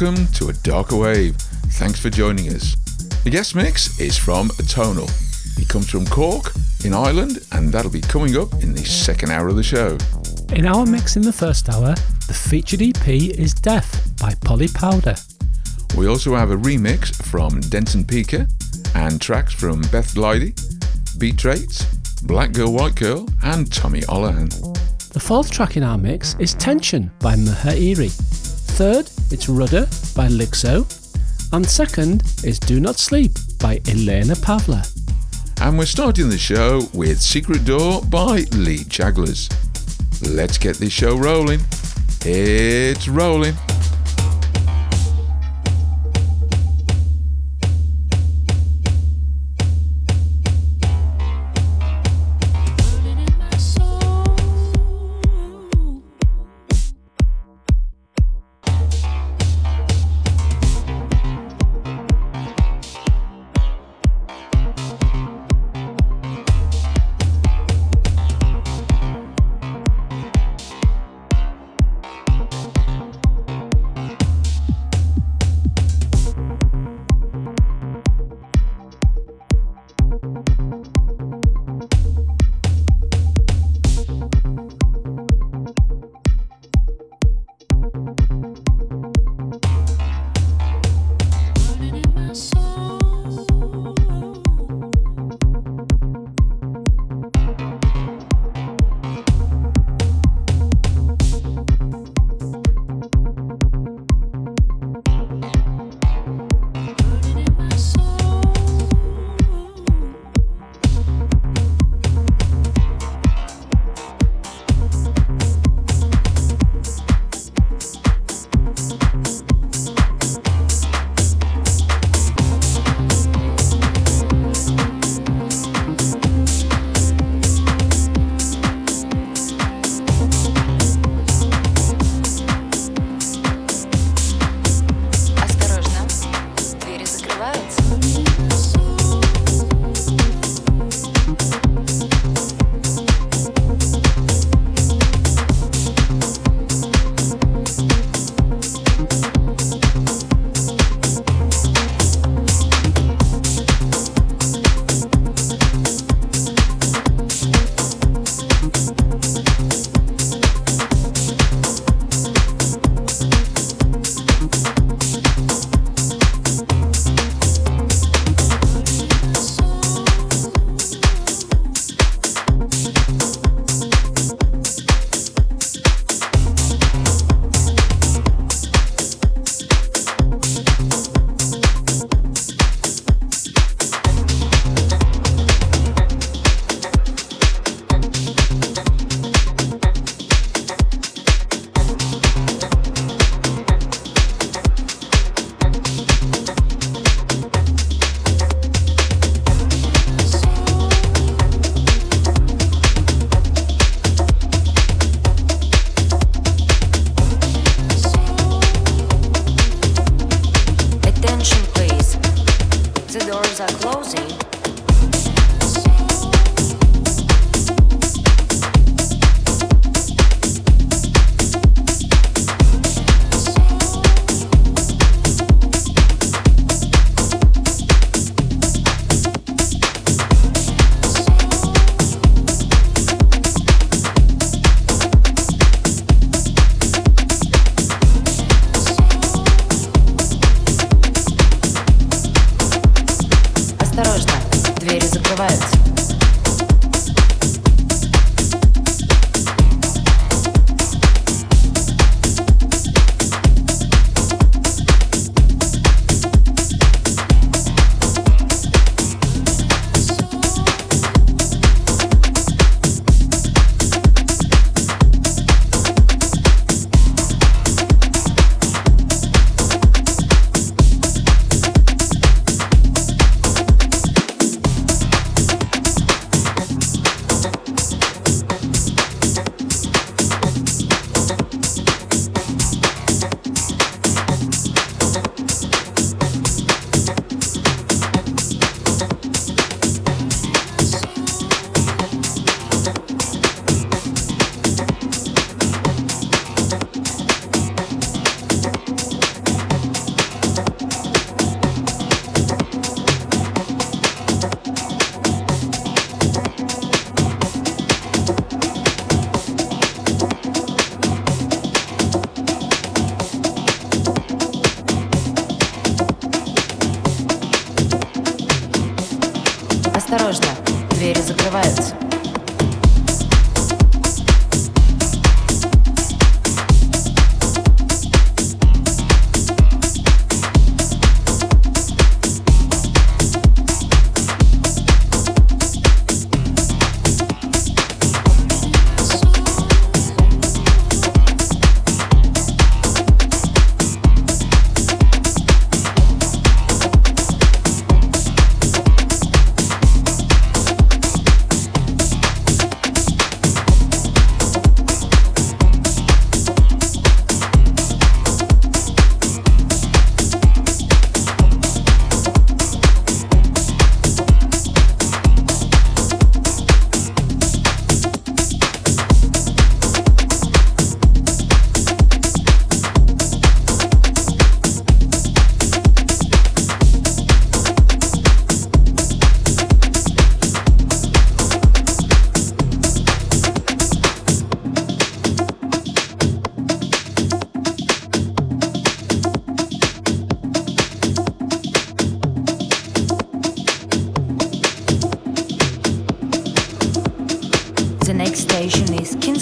Welcome to A Darker Wave. Thanks for joining us. The guest mix is from Atonal. He comes from Cork in Ireland and that'll be coming up in the second hour of the show. In our mix in the first hour, the featured EP is Def by Polly Powder. We also have a remix from Dense and Pika and tracks from Beth Lydi, B Traits, Black Girl White Girl and Tommy Holohan. The fourth track in our mix is Tension by Mha Iri. Third, it's Rudder by Lixo. And second is Do Not Sleep by Elena Pavla. And we're starting the show with Secret Door by Lee Jaglarz. Let's get this show rolling. It's rolling.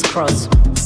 Cross.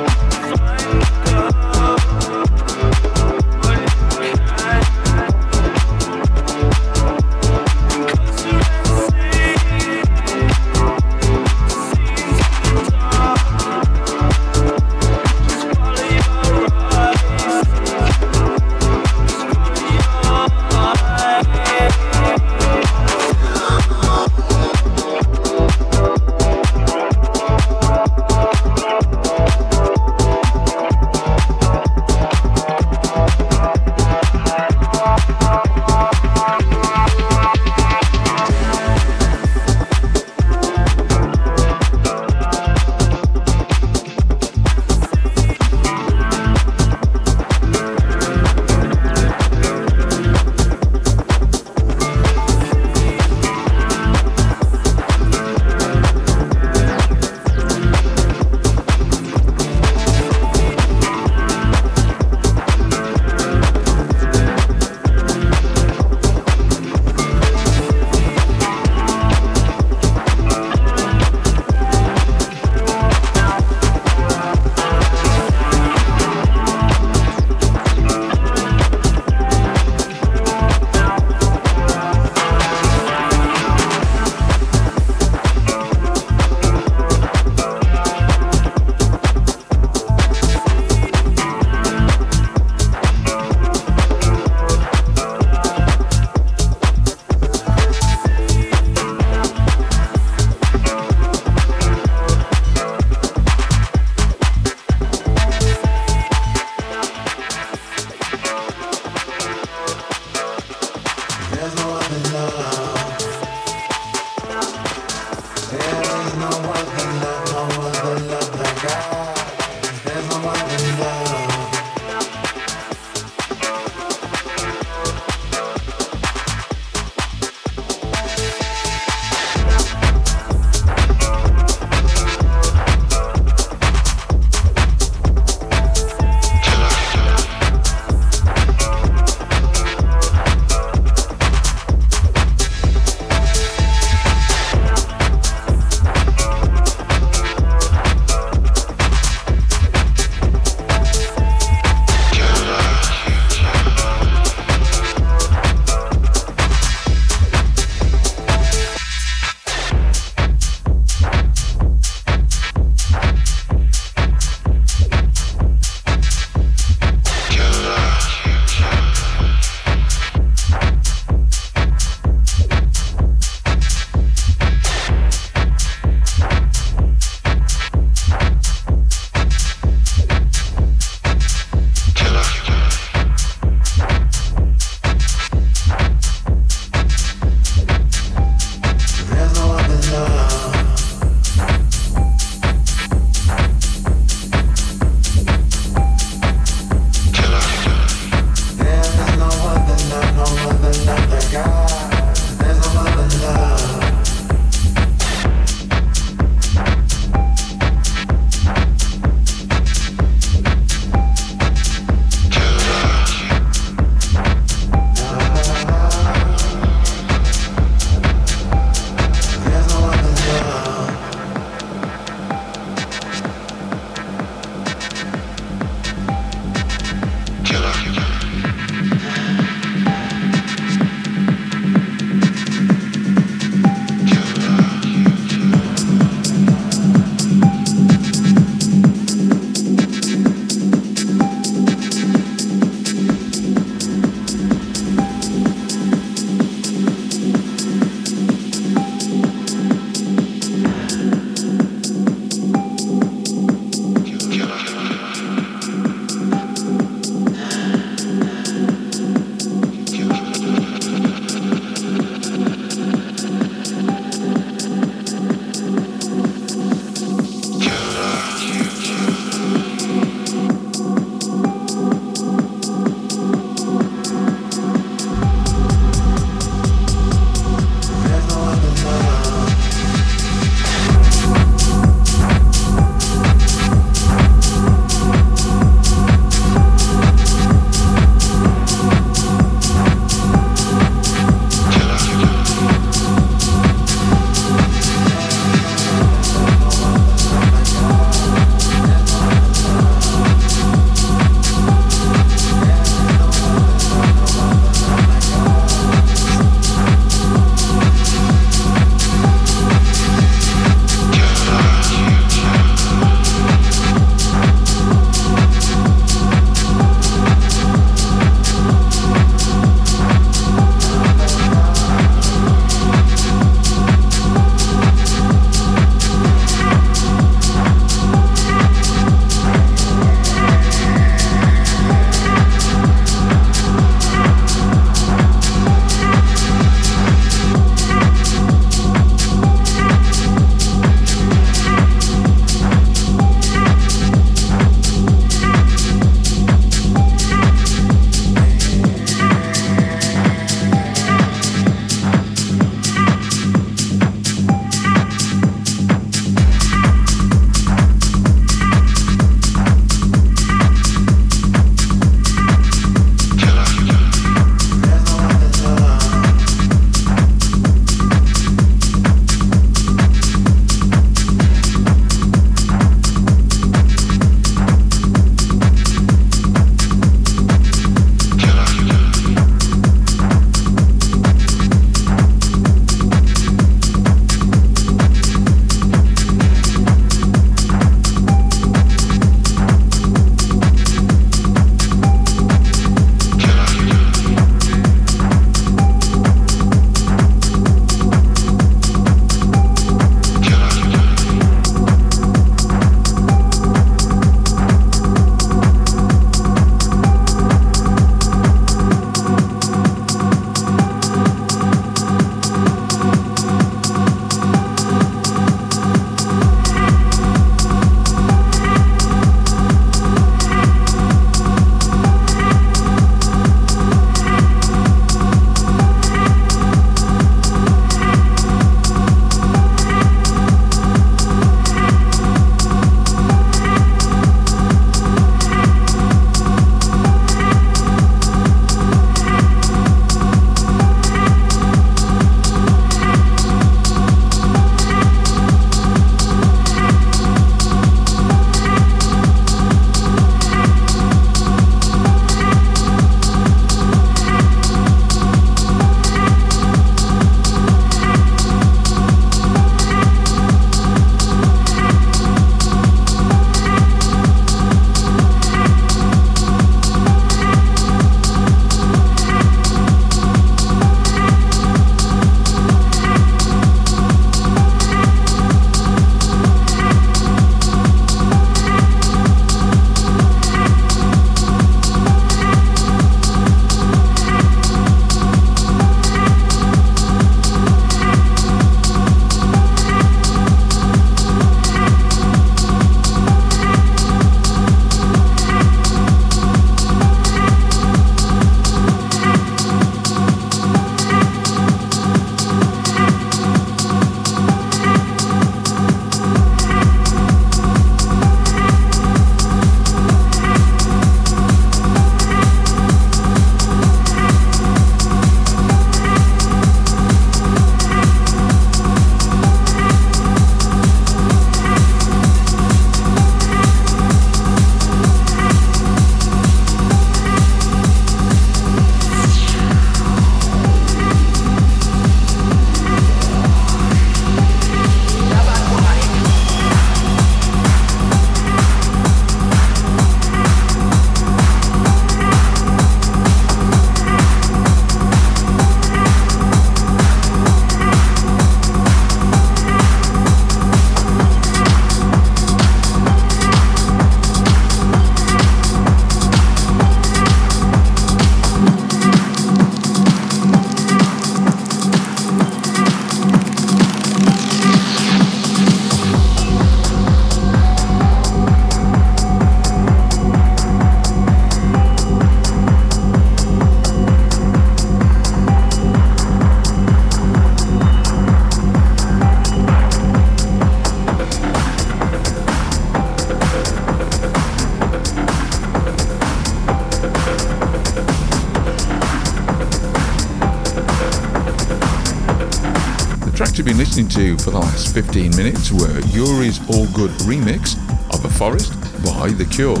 Last 15 minutes were Uri's All Good remix of A Forest by The Cure,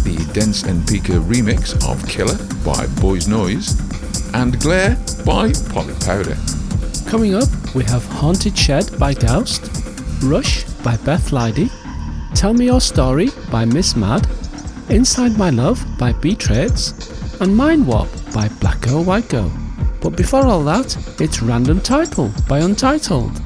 the Dense and Pika remix of Killer by Boys Noize, and Glare by Polly Powder. Coming up, we have Haunted Shed by Doused, Rush by Beth Lydi, Tell Me Your Story by Miss Mad, Inside My Love by B Traits, and Mind Warp by Black Girl White Girl. But before all that, it's Random Title by Untitled.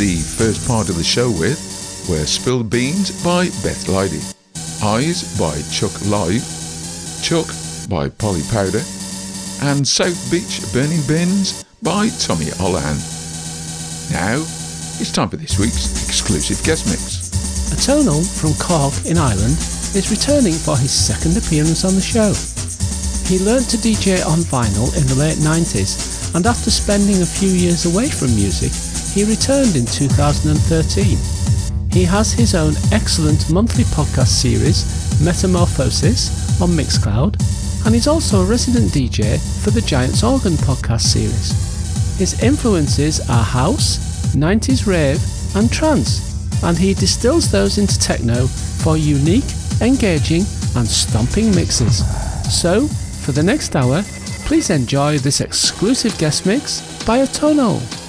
The first part of the show with were Spilled Beans by Beth Lydi, Eyes by Chuck Live, Chuck by Polly Powder, and South Beach Burning Bins by Tommy Holohan. Now, it's time for this week's exclusive guest mix. Atonal from Cork in Ireland is returning for his second appearance on the show. He learnt to DJ on vinyl in the late 90s and after spending a few years away from music, he returned in 2013. He has his own excellent monthly podcast series, Metamorphosis, on Mixcloud, and he's also a resident DJ for the Giants Organ podcast series. His influences are house, 90s rave, and trance, and he distills those into techno for unique, engaging, and stomping mixes. So, for the next hour, please enjoy this exclusive guest mix by Atonal.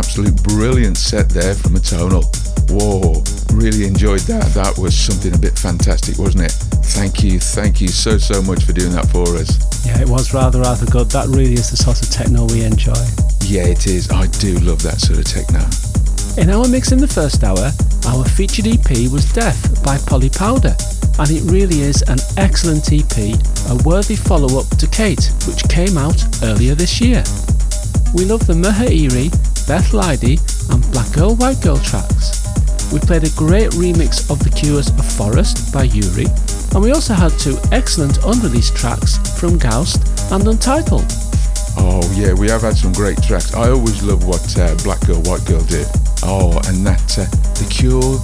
Absolute brilliant set there from Atonal. Whoa, really enjoyed that. That was something a bit fantastic, wasn't it? Thank you, thank you so, so much for doing that for us. Yeah, it was rather, rather good. That really is the sort of techno we enjoy. Yeah, it is. I do love that sort of techno. In our mix in the first hour, our featured EP was Def by Polly Powder, and it really is an excellent EP, a worthy follow up to Kate, which came out earlier this year. We love the Mha Iri, Beth Lydi, and Black Girl White Girl tracks. We played a great remix of The Cure's A Forest by Uri, and we also had two excellent unreleased tracks from Gaust and Untitled. Oh yeah, we have had some great tracks. I always love what uh, Black Girl White Girl did. Oh, and that uh, The Cure,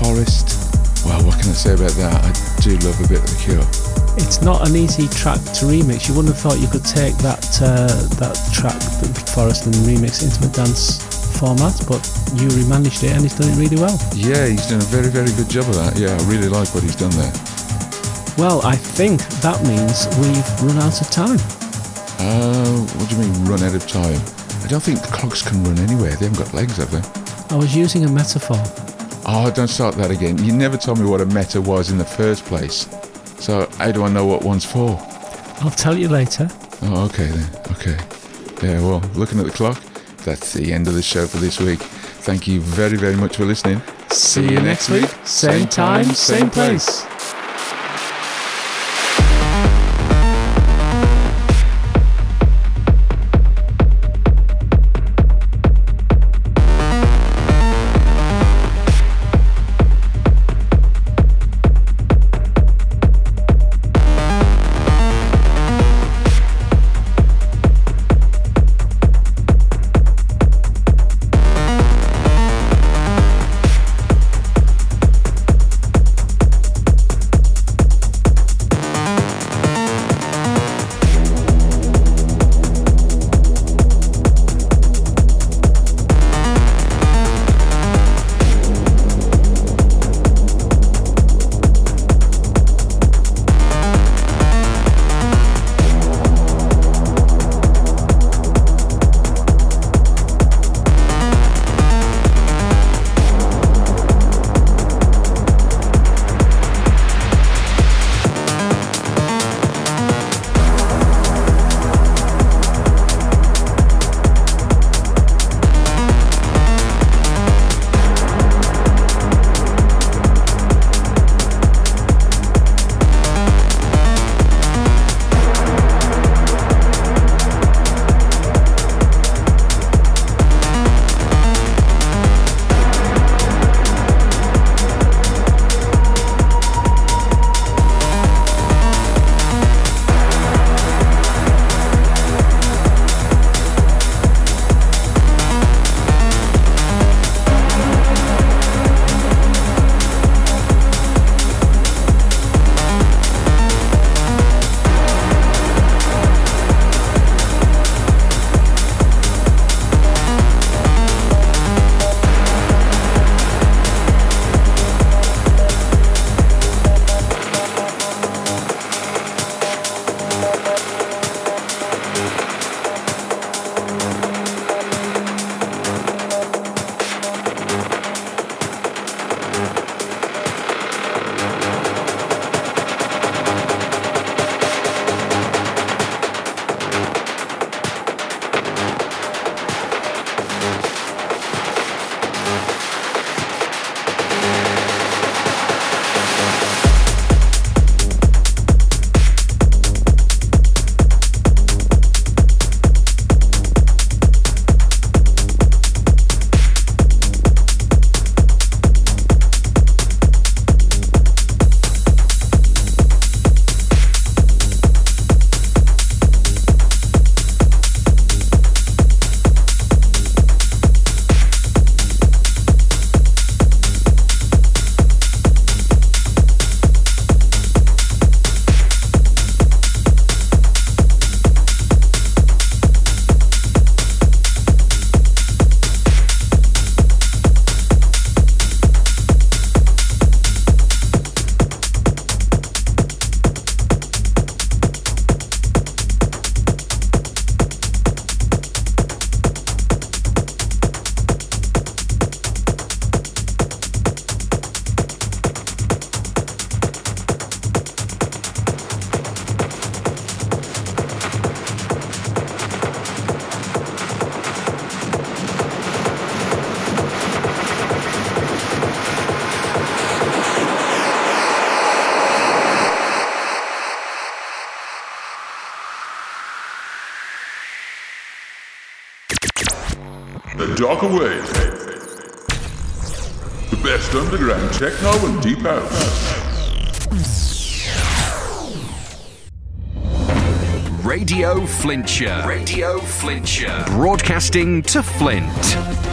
Forest. Well, what can I say about that? I do love a bit of The Cure. It's not an easy track to remix. You wouldn't have thought you could take that uh, that track, The Forest, and remix into a dance format, but Uri managed it and he's done it really well. Yeah, he's done a very, very good job of that. Yeah, I really like what he's done there. Well, I think that means we've run out of time. Uh, what do you mean run out of time? I don't think clocks can run anywhere. They haven't got legs, have they? I was using a metaphor. Oh, don't start that again. You never told me what a meta was in the first place. So how do I know what one's for? I'll tell you later. Oh, okay then. Okay. Yeah, well, looking at the clock, that's the end of the show for this week. Thank you very, very much for listening. See you next week. Same time, same place. Darker Wave. The best underground techno and deep house. Radio Flintshire. Radio Flintshire. Broadcasting to Flint.